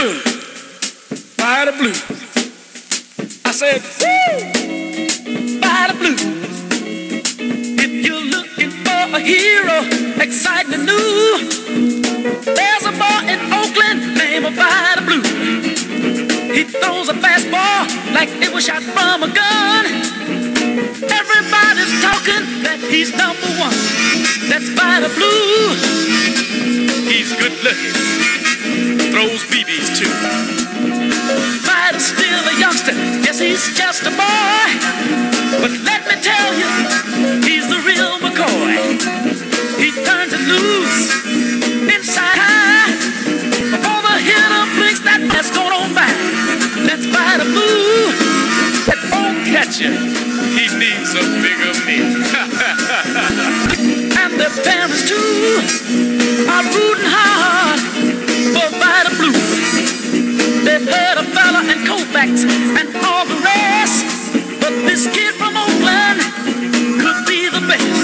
By the blues. I said, woo! By the blues. If you're looking for a hero, exciting new, there's a boy in Oakland named Vida Blue. He throws a fastball like it was shot from a gun. Everybody's talking that he's number one. That's By the Blue. He's good looking, throws BBs too. Vida's still a youngster, yes, he's just a boy. But let me tell you, he's the real McCoy. He turns it loose inside high. Before the hitter blinks, that has gone on by. That's Vida Blue. That won't catch you. He needs a bigger and their parents too are rooting hard for the blue. They've heard of Feller and Koufax and all the rest. But this kid from Oakland could be the best.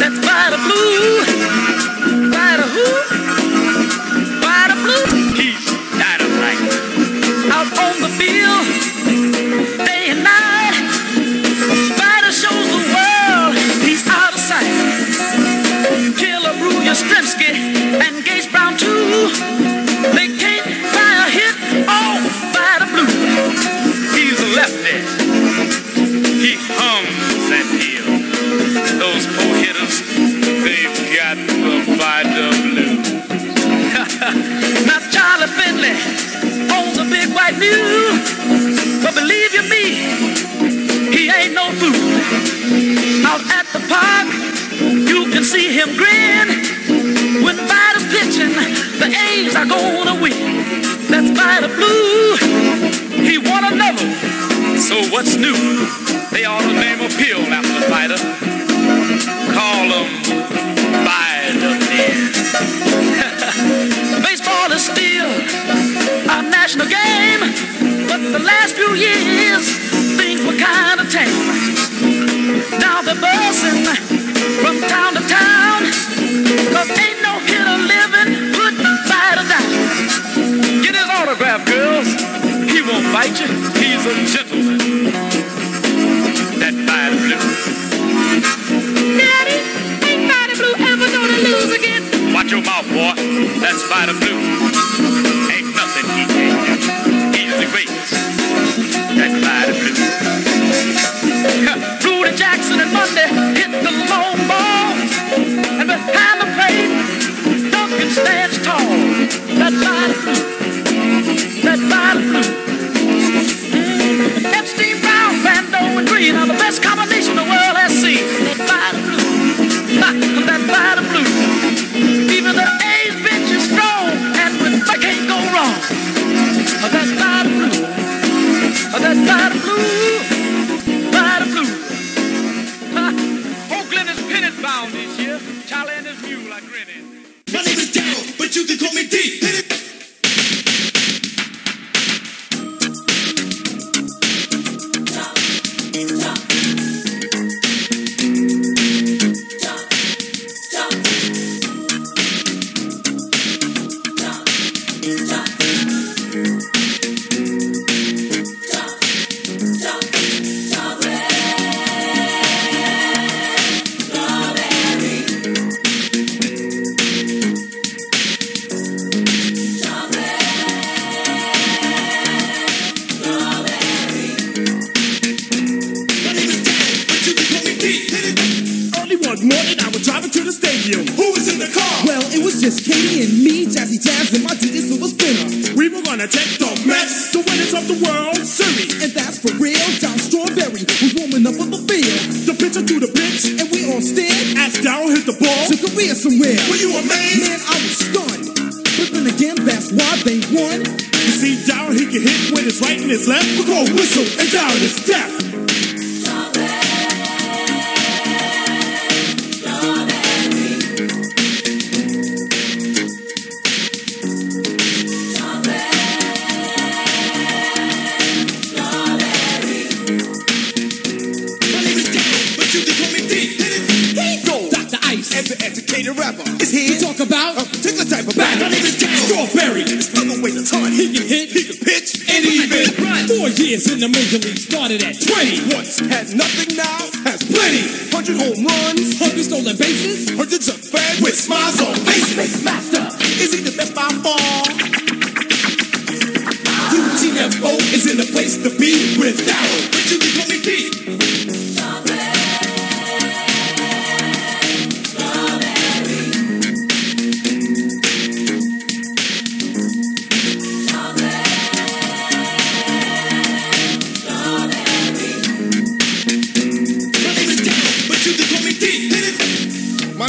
That's the blue. The who? The blue. He's dynamite. Out on the field, day and night. They've got the by the blue. now Charlie Finley owns a big white mule. But believe you me, he ain't no fool. Out at the park, you can see him grin. When Biden's pitching, the A's are gonna win. That's the blue. He won another. So what's new? They ought to name a pill after the fighter. Call him Vitamin. Baseball is still our national game, but the last few years things were kind of tame. Now they're buzzing from town to town, cause ain't no hitter living put Vida down. Get his autograph, girls. He won't bite you. He's a gentleman. Your mouth, boy. That's Vida Blue. My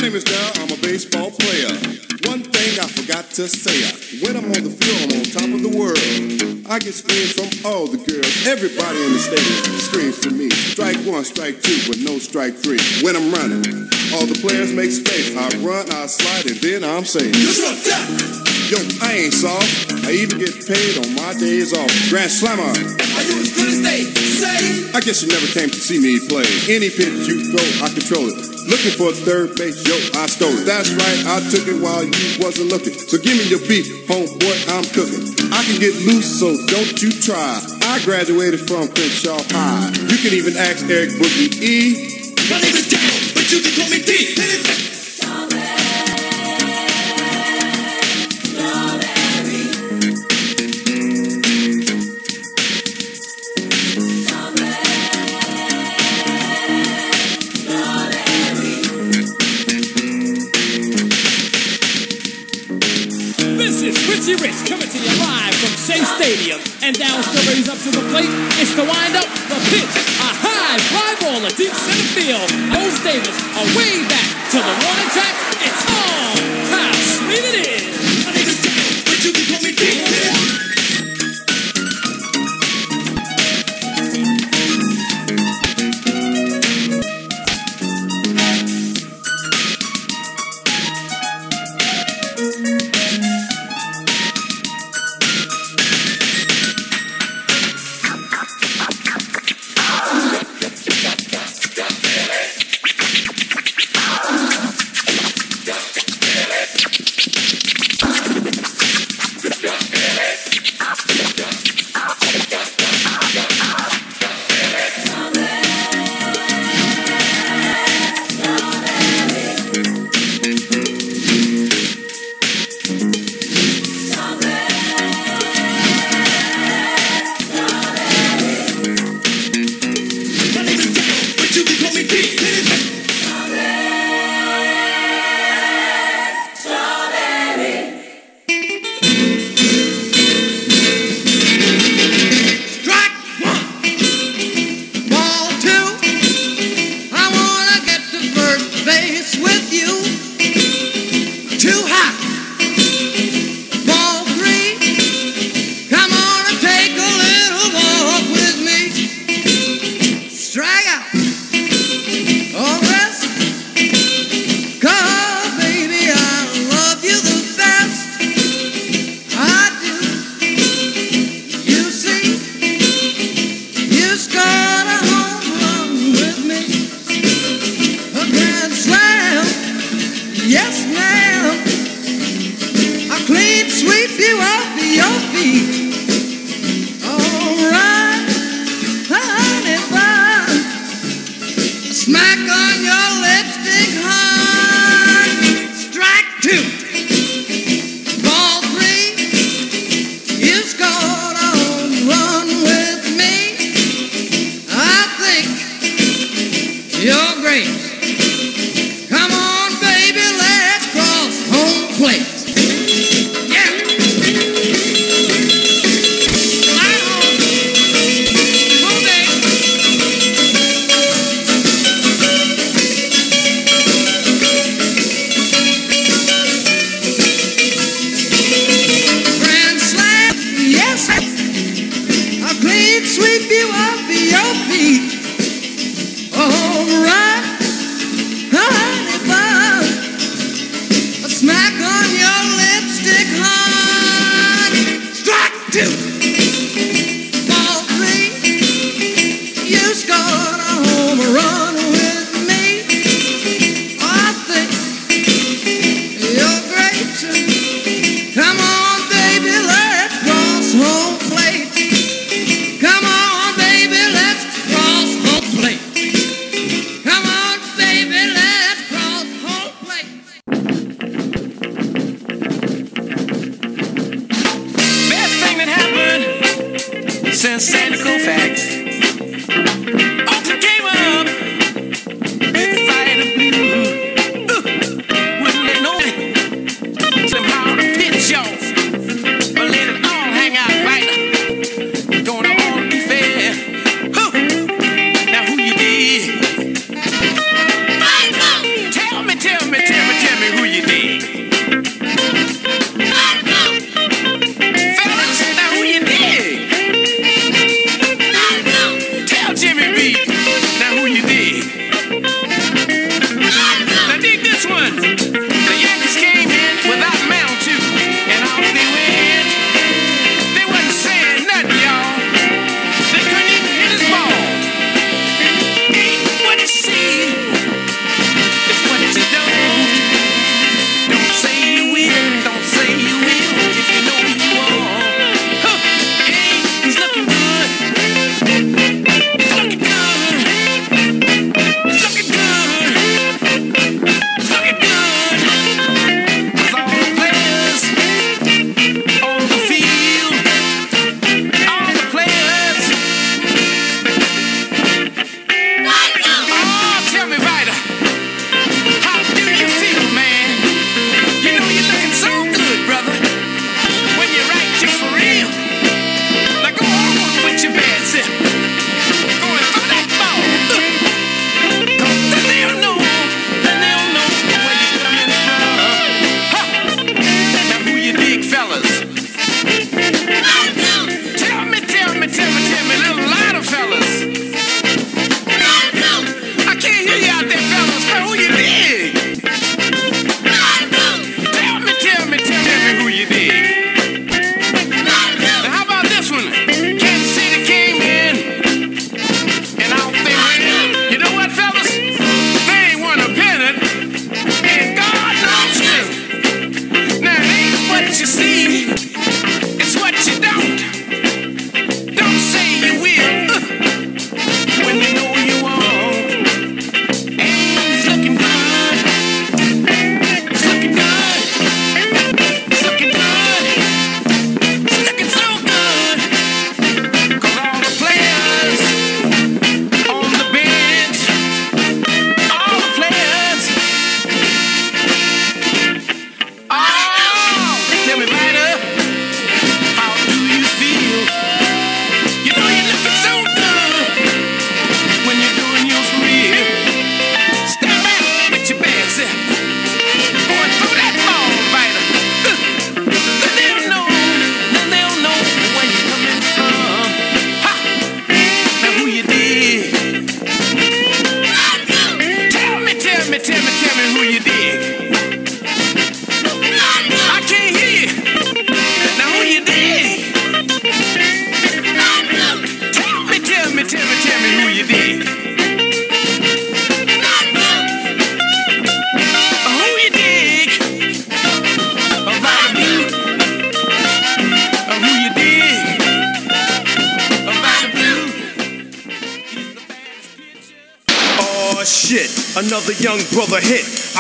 name is Darryl. I'm a baseball player. One thing I forgot to say. When I'm on the field, I'm on top of the world. I get screams from all the girls. Everybody in the stadium screams for me. Strike one, strike two, but no strike three. When I'm running, all the players make space. I run, I slide, and then I'm safe. Yo, I ain't soft. I even get paid on my days off. Grand Slammer. Are you as good as they say? I guess you never came to see me play. Any pitch you throw, I control it. Looking for a third base, yo, I stole it. That's right, I took it while you wasn't looking. So give me your beat, homeboy, I'm cooking. I can get loose, so don't you try. I graduated from Crenshaw High. You can even ask Eric Boogie E. My name is Darryl, but you can call me D. Stadium. And down Strawberries up to the plate. It's the wind up, the pitch, a high fly ball, a deep center field. Those Davis are way back to the warning track. It's on. How sweet it is.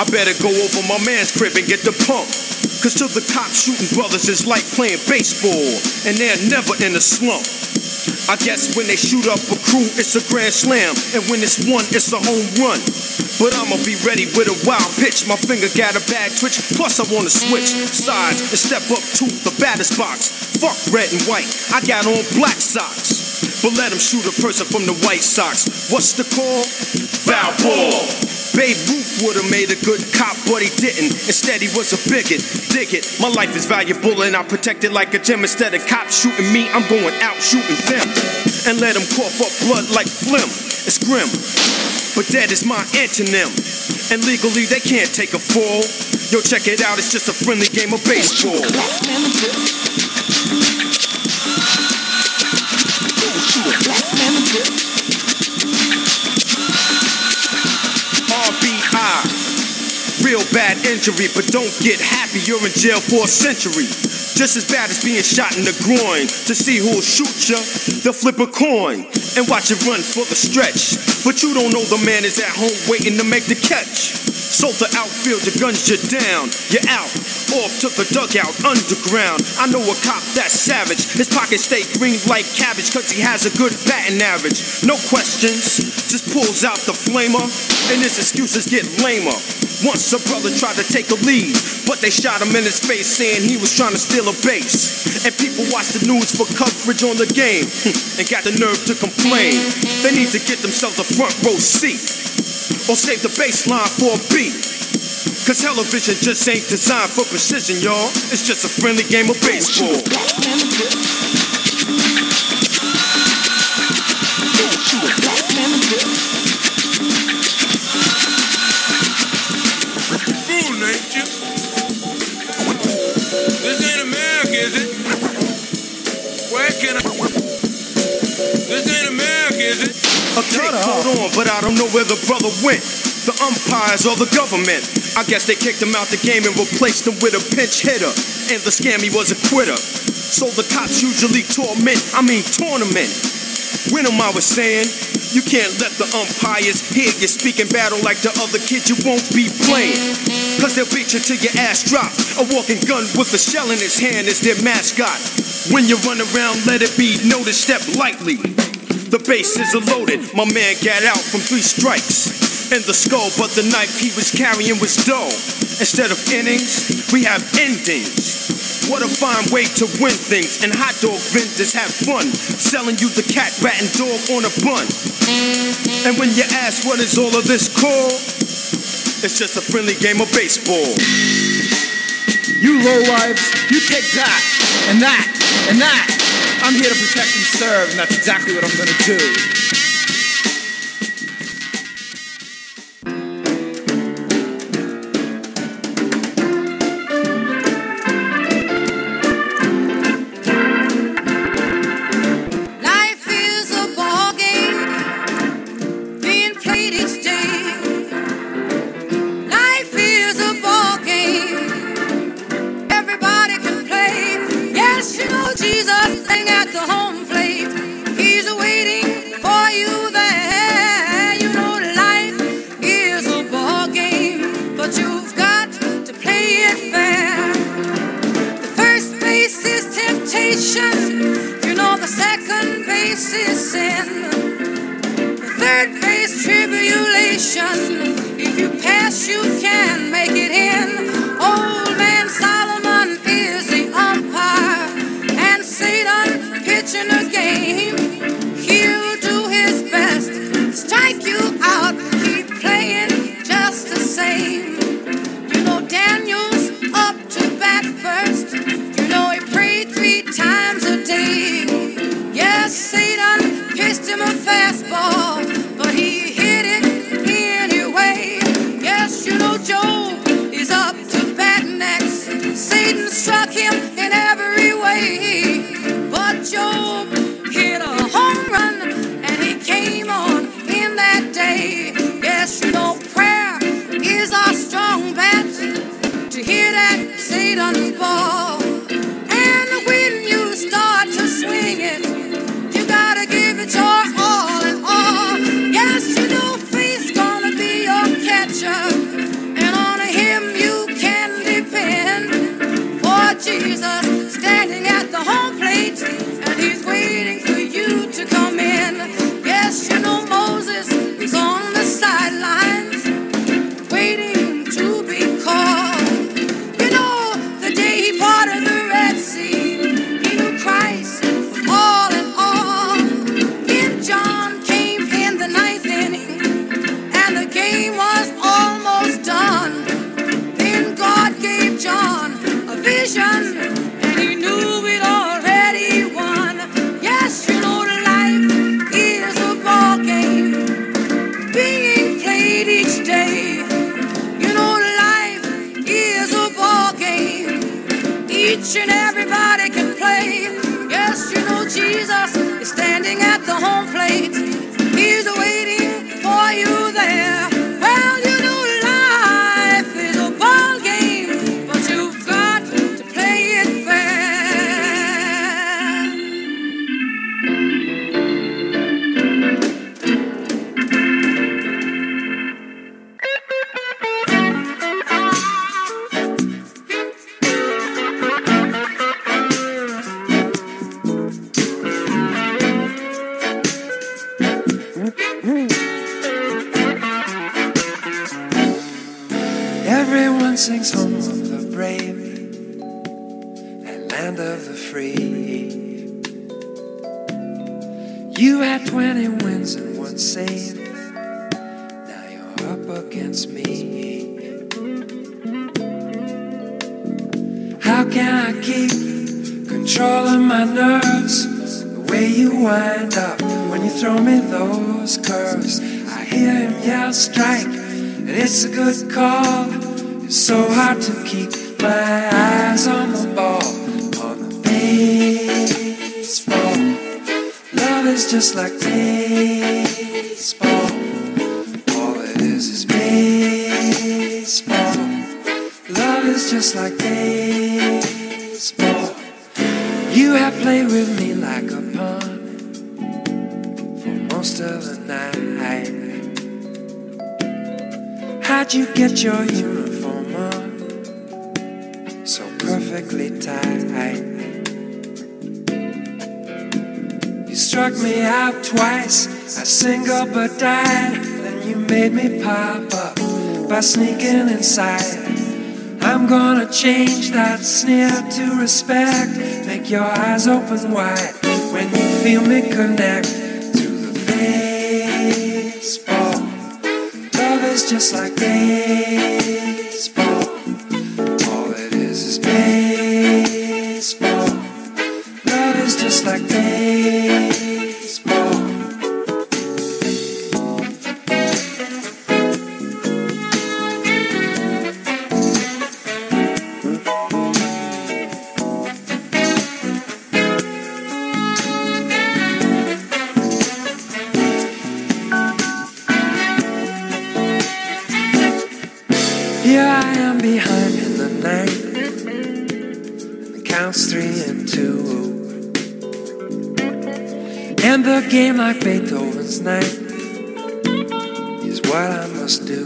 I better go over my man's crib and get the pump. Cause to the cops shooting brothers is like playing baseball, and they're never in a slump. I guess when they shoot up a crew, it's a grand slam, and when it's one, it's a home run. But I'ma be ready with a wild pitch. My finger got a bad twitch, plus I wanna switch sides and step up to the baddest box. Fuck red and white, I got on black socks. But let him shoot a person from the White socks. What's the call? Foul ball. Babe Ruth would have made a good cop, but he didn't. Instead, he was a bigot. Dig it. My life is valuable and I protect it like a gem. Instead of cops shooting me, I'm going out shooting them. And let them cough up blood like phlegm. It's grim. But that is my antonym. And legally, they can't take a fall. Yo, check it out, it's just a friendly game of baseball. Bad injury, but don't get happy, you're in jail for a century. Just as bad as being shot in the groin. To see who'll shoot ya, they'll flip a coin and watch it run for the stretch. But you don't know the man is at home waiting to make the catch. So the outfield, the guns you down, you're out. Off to the dugout, underground. I know a cop that's savage. His pockets stay green like cabbage, cause he has a good batting average. No questions, just pulls out the flamer, and his excuses get lamer. Once a brother tried to take a lead, but they shot him in his face saying he was trying to steal a base. And people watch the news for coverage on the game and got the nerve to complain. They need to get themselves a front row seat or save the baseline for a beat. Cause television just ain't designed for precision, y'all. It's just a friendly game of baseball. Fool, it? Okay, hold on, but I don't know where the brother went. The umpires or the government. I guess they kicked him out the game and replaced him with a pinch hitter. And the scammy was a quitter. So the cops usually torment, I mean tournament. When am I was saying, you can't let the umpires hear you speaking battle like the other kid you won't be playing. Cause they'll beat you till your ass drop. A walking gun with a shell in his hand is their mascot. When you run around, let it be noticed, step lightly. The bases are loaded. My man got out from three strikes in the skull, but the knife he was carrying was dull. Instead of innings, we have endings. What a fine way to win things. And hot dog vendors have fun selling you the cat, rat, and dog on a bun. And when you ask what is all of this called, it's just a friendly game of baseball. You low lowlifes, you take that, and that, and that. I'm here to protect and serve, and that's exactly what I'm gonna do. Satan's and. Now you're up against me. How can I keep control of my nerves? The way you wind up when you throw me those curves. I hear him yell strike, and it's a good call. It's so hard to keep my eyes on the ball, on the baseball. Love is just like baseball. Just like baseball. You have played with me like a pawn for most of the night. How'd you get your uniform on so perfectly tight? You struck me out twice, I single but died. Then you made me pop up by sneaking inside. I'm gonna change that sneer to respect. Make your eyes open wide when you feel me connect to the baseball. Love is just like baseball. Count's three and two. And the game like Beethoven's night is what I must do.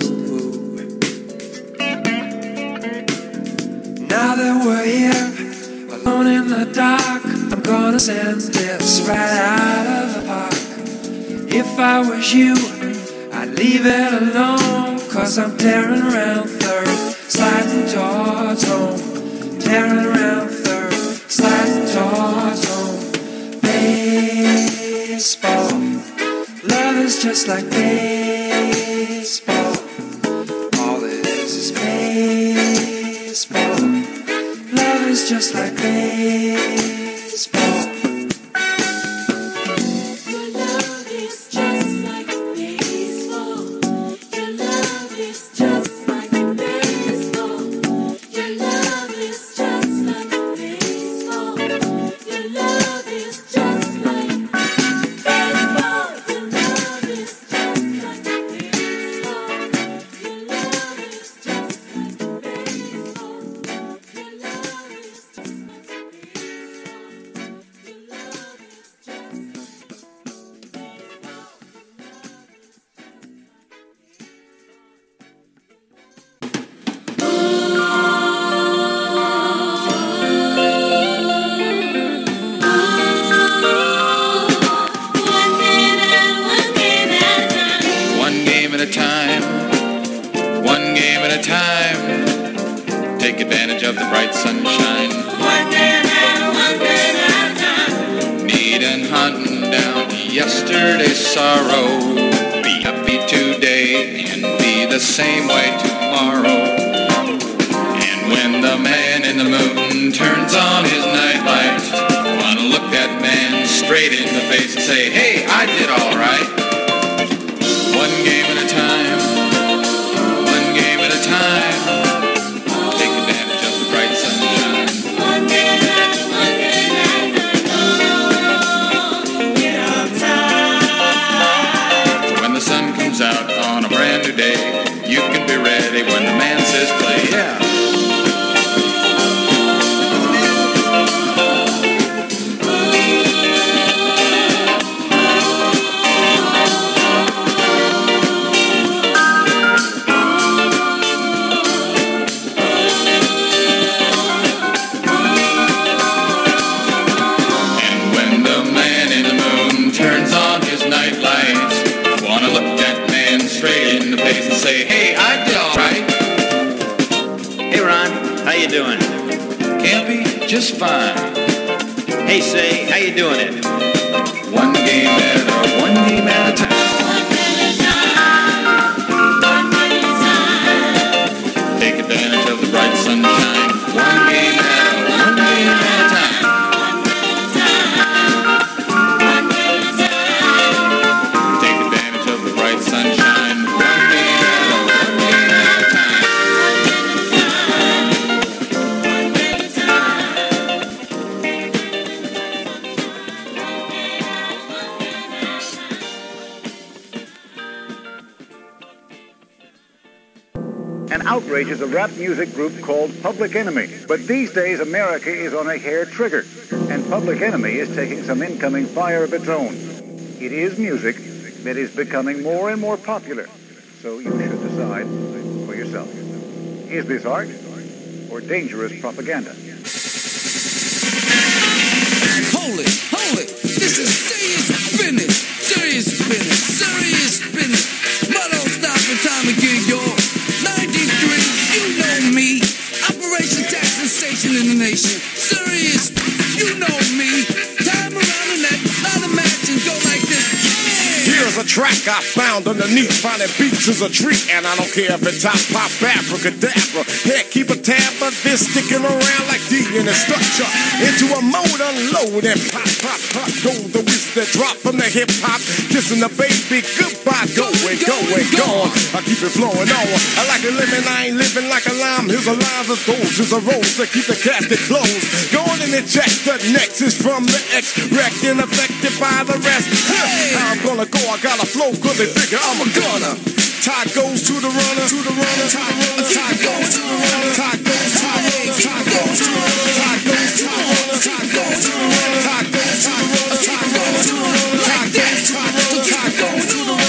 Now that we're here, alone in the dark, I'm gonna send this right out of the park. If I was you, I'd leave it alone, cause I'm tearing around third, sliding towards home. Tearing like baseball. Sorrow. Be happy today and be the same way tomorrow. And when the man in the moon turns on his nightlight, wanna look that man straight in the face and say, Hey, I did all rap music group called Public Enemy. But these days, America is on a hair trigger, and Public Enemy is taking some incoming fire of its own. It is music that is becoming more and more popular, so you should decide for yourself. Is this art or dangerous propaganda? Hold it. This is. Serious In the nation. Serious. You know track I found underneath. Finding beats is a treat, and I don't care if it's top pop, abracadabra. Heck, keep a tab of this sticking around like D in a structure. Into a mode, unload and pop, pop, pop. Go the whisk that drop from the hip hop. Kissing the baby goodbye. Go and go and gone. I keep it flowing on. I like it living, I ain't living like a lime. Here's a line of those. Here's a rose that keep the casket closed. Go on and eject the nexus from the X. Wrecked and affected by the rest. How I'm gonna go, I got a flow, cause they figure I'm a gunner. Tie goes to the runner, to the runner, tie tie goes to the runner, tie goes to the runner, tie goes to the runner, tie goes to the runner, tie goes to the runner, tie goes to the runner, tie goes to the runner, tie goes to the runner, tie goes to the runner,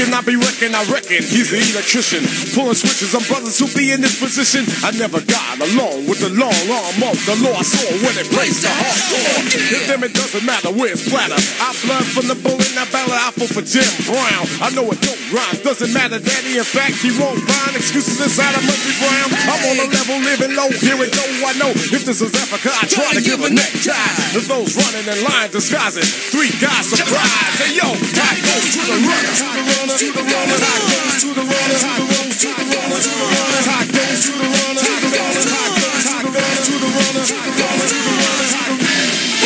Politicking, I be wrecking, I reckon he's the electrician. Pulling switches on brothers who be in this position. I never got along with the long arm of the law. I saw when it placed the hardcore. If them, it doesn't matter where it's splatter. I blood from the bull in that ballad. I fought for Jim Brown. I know it don't rhyme. Doesn't matter, daddy. In fact, he won't find excuses inside of Murphy Brown. I'm on a level living low. Here it go. I know if this is Africa, I try to give a necktie to those running in line disguising. Three guys surprise. Hey yo, tie goes to the runner. To the runner. To the runner. Tie goes to the runner. Tie goes to the runner. To the runner. Tie goes to the runner. To the runner. Tie goes to the runner. To the runner. Tie goes to the runner. One more time.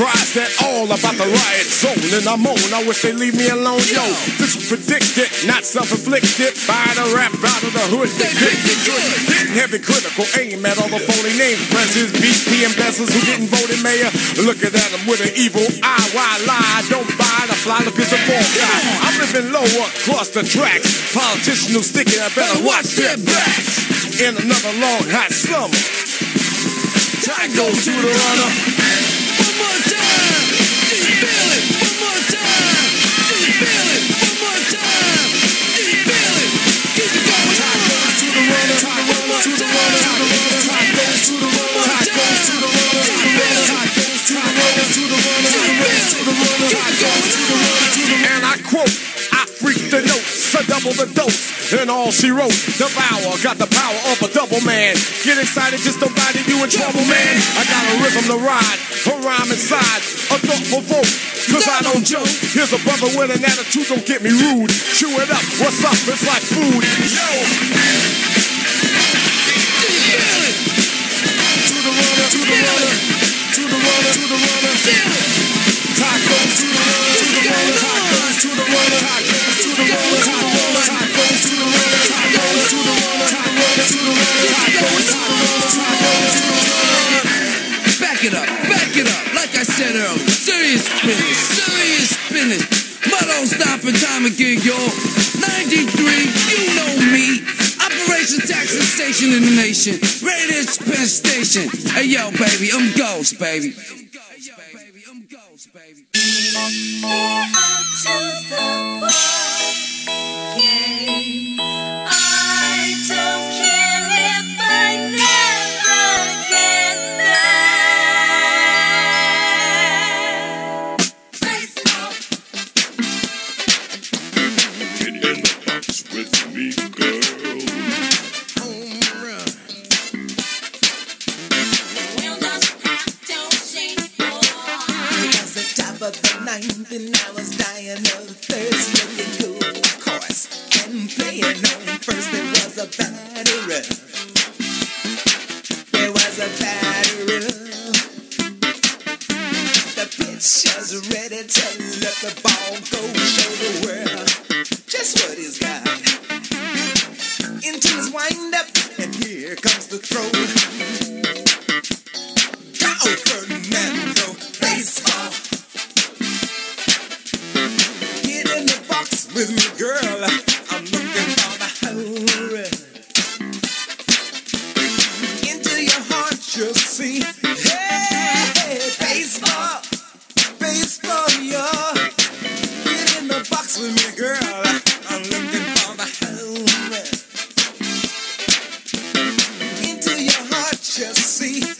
Surprised at all about the riot zone, and I'm on. I wish they leave me alone, yo. This was predicted, not self-inflicted by the rap out of the hood. Getting heavy critical aim at all the phony names, presidents, BP embezzlers who didn't vote in mayor. Looking at them with an evil eye. Why lie? Don't buy the fly. Look, it's a ball guy. I'm living low across the tracks. Politicians who sticking, I better watch their backs. In another long hot summer, time goes to the runner. And I quote, I freak the notes, I double the dose, and all she wrote, devour, got the power of a double man. Get excited, just don't bite it, you in trouble, man. I got a rhythm to ride, a rhyme inside, a thought provoke. Cause I don't joke. Here's a brother with an attitude, don't get me rude. Chew it up, what's up? It's like food. Yo! To the runner, to the runner, to the runner, to the runner. Back it up, back it up. Like I said earlier, serious business, serious business. But don't stop in time gig, yo. 93, you know me. Operation Tax Station in the nation. Radio Penn Station. Hey, yo, baby, I'm Ghost, baby. Jones, baby. Beating to the game. Then I was dying of thirst looking the of course. And playing on first, It was a batterer. It was a batterer. The pitcher's ready to let the ball go. Show the world just what he's got. see.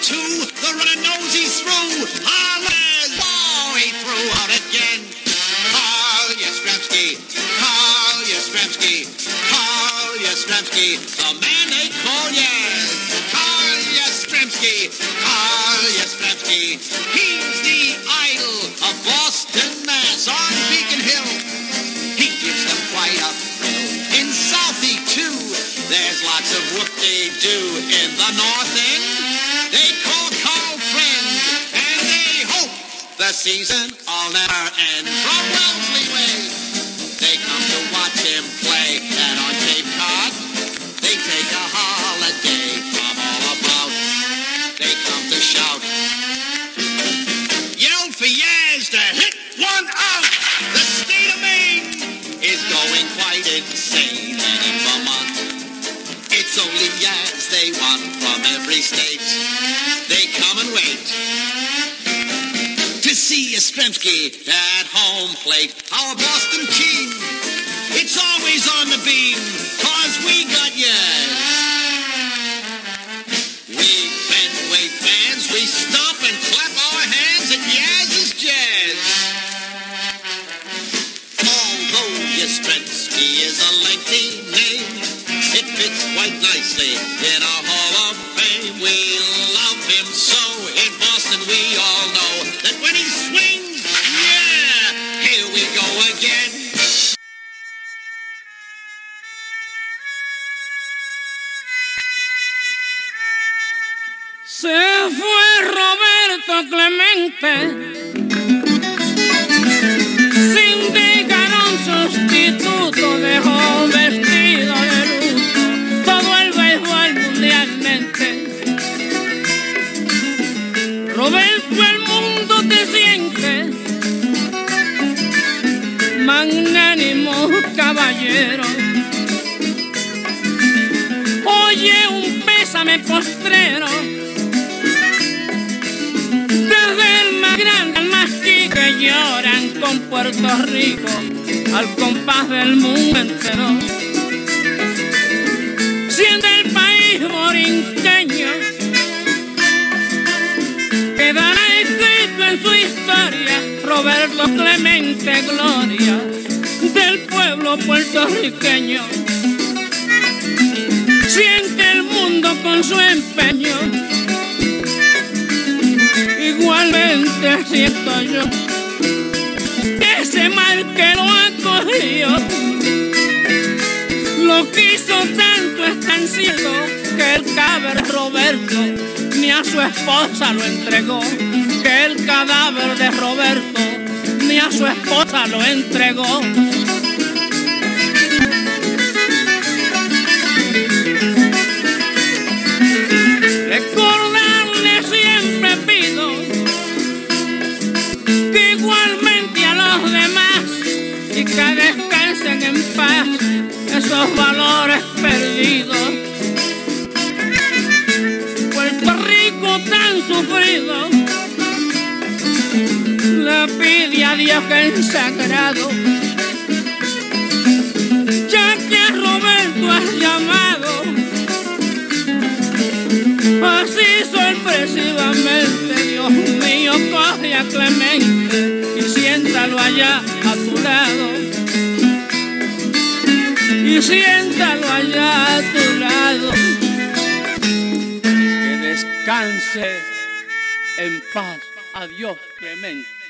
two. The runner knows he's through. Hollers. Oh, he threw out again. Carl Yastrzemski. Carl Yastrzemski. Carl Yastrzemski. The man they call Yaz. Carl Yastrzemski. Carl Yastrzemski. He's the idol of Boston, Mass. On Beacon Hill. He gives them quite a thrill. In Southie, too. There's lots of whoop-de-doo in the North End. Season will never end. From Wellesley Way, they come to watch him play. And on Cape Cod, they take a holiday from all about. They come to shout. Yell for Yaz to hit one out. The state of Maine is going quite insane. And in Vermont, it's only Yaz they want from every state. Yastrzemski at home plate. Our Boston team, it's always on the beam, Se fue Roberto Clemente. Sin dejar sustituto, dejó Puerto Rico al compás del mundo entero. Siendo el país borinqueño, quedará escrito en su historia Roberto Clemente Gloria del pueblo puertorriqueño. Siente el mundo con su empeño igualmente siento yo ese mal que lo acogió lo quiso tanto es tan ciego que el cadáver Roberto ni a su esposa lo entregó. Que el cadáver de Roberto ni a su esposa lo entregó esos valores perdidos. Puerto Rico tan sufrido le pide a Dios que en sagrado ya que a Roberto has llamado Así sorpresivamente, Dios mío, coge a Clemente y siéntalo allá Siéntalo allá a tu lado. Que descanse en paz. Adiós, Clemente.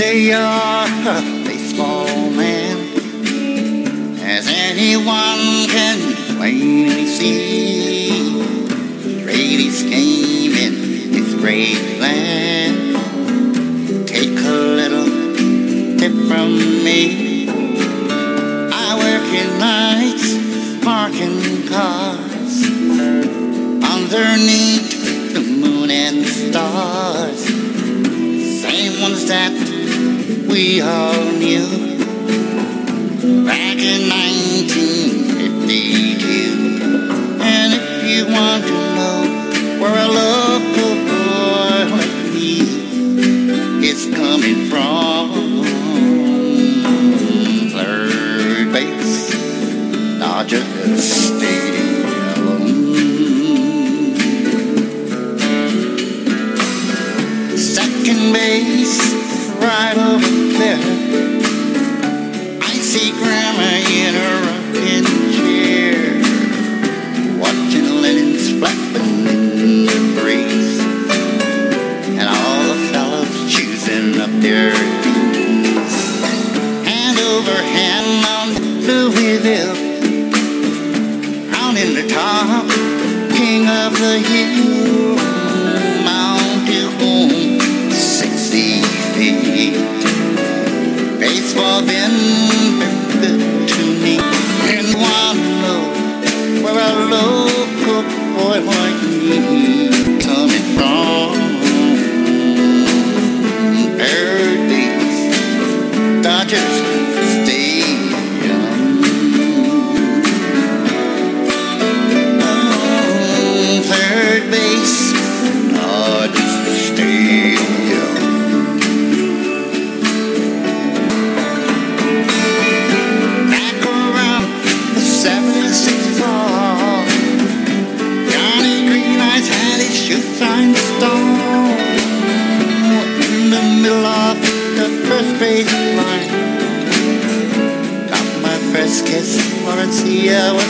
Mr. You're a baseball man, as anyone can plainly see. Ladies came in this great land. Take a little tip from me. I work in nights, parking cars underneath the moon and stars same ones that we all knew back in 1952. And if you want to know where a local boy like me is coming from, third base, Dodger Stadium. Second base. See Grandma in her Florencia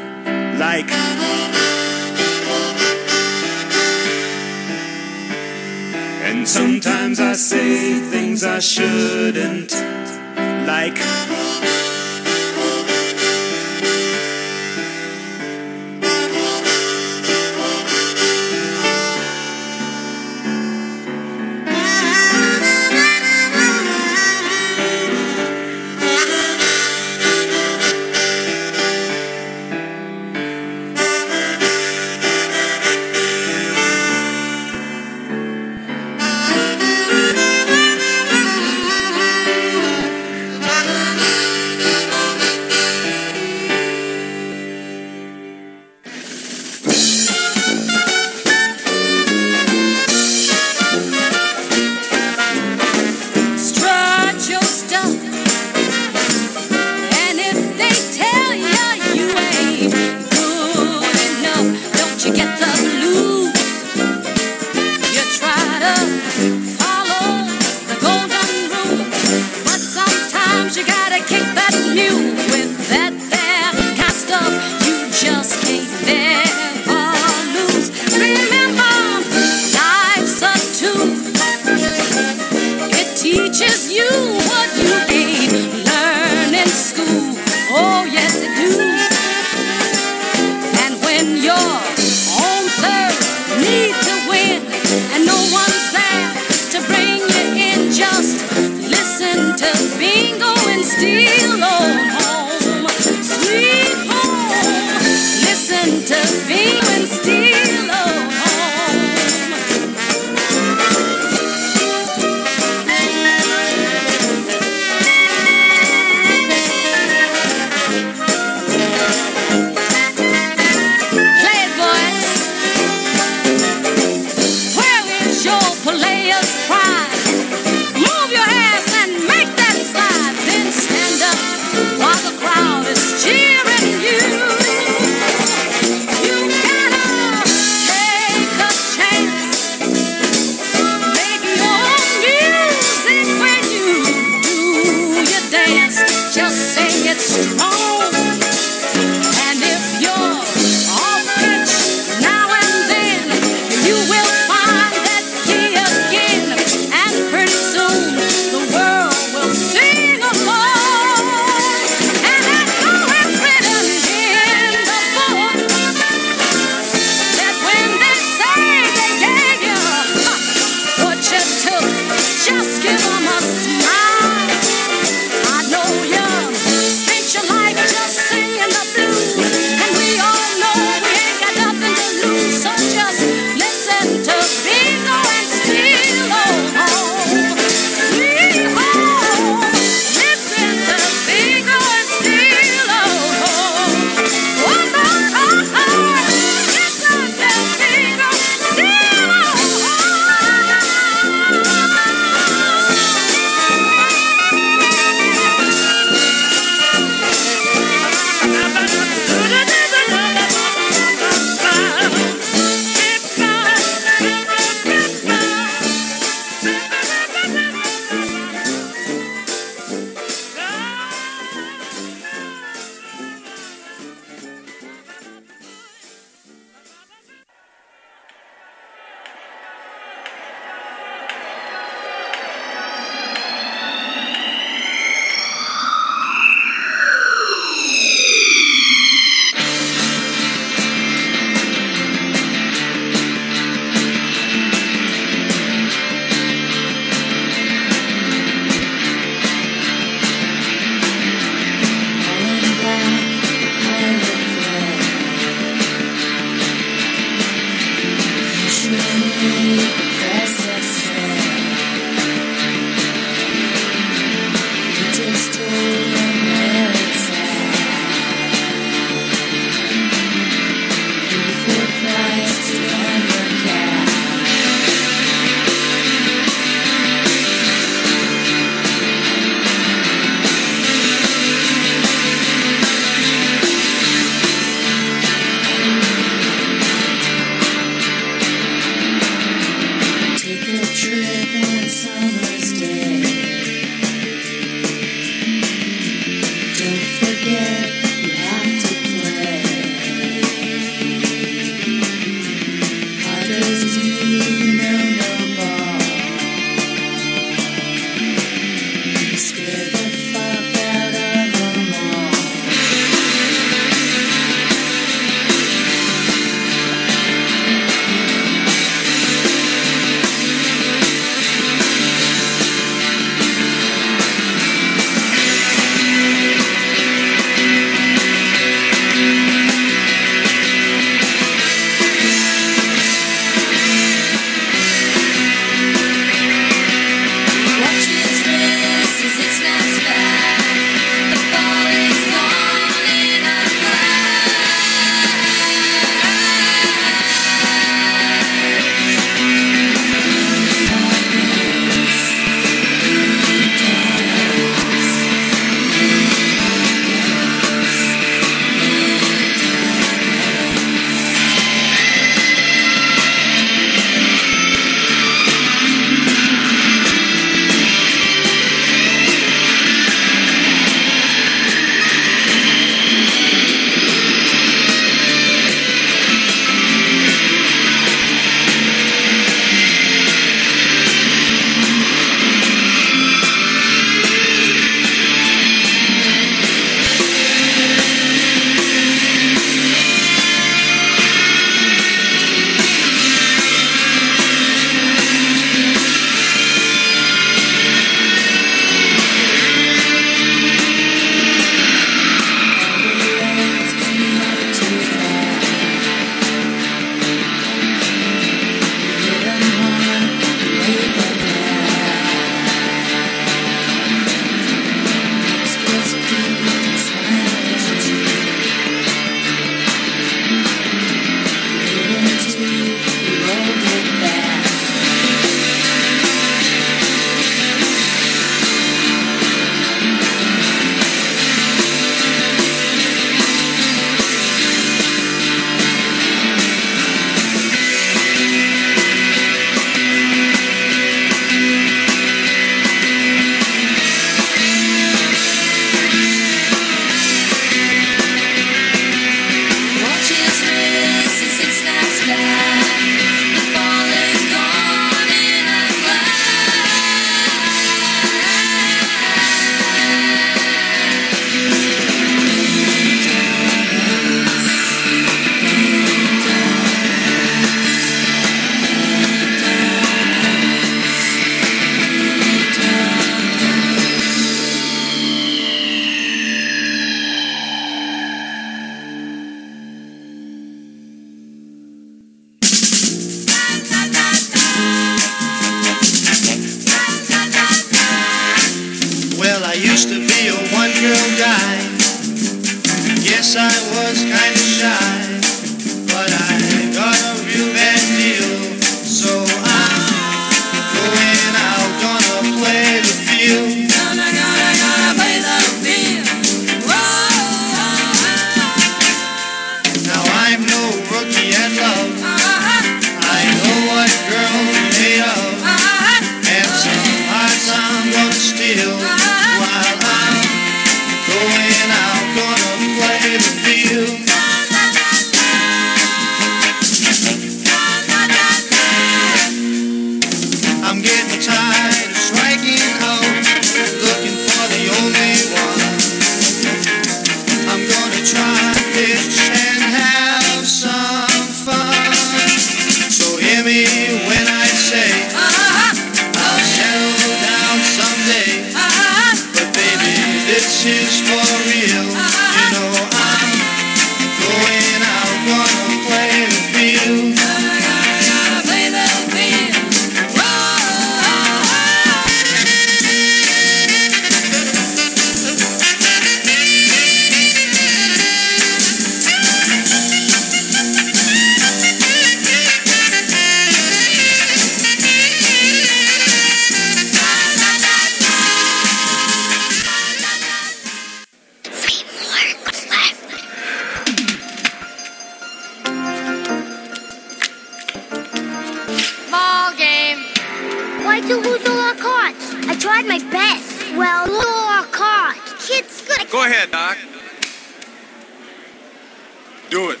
Do it.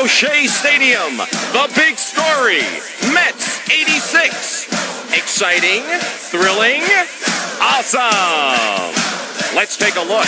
O'Shea Stadium. The big story Mets 86. Exciting, thrilling, awesome. Let's take a look.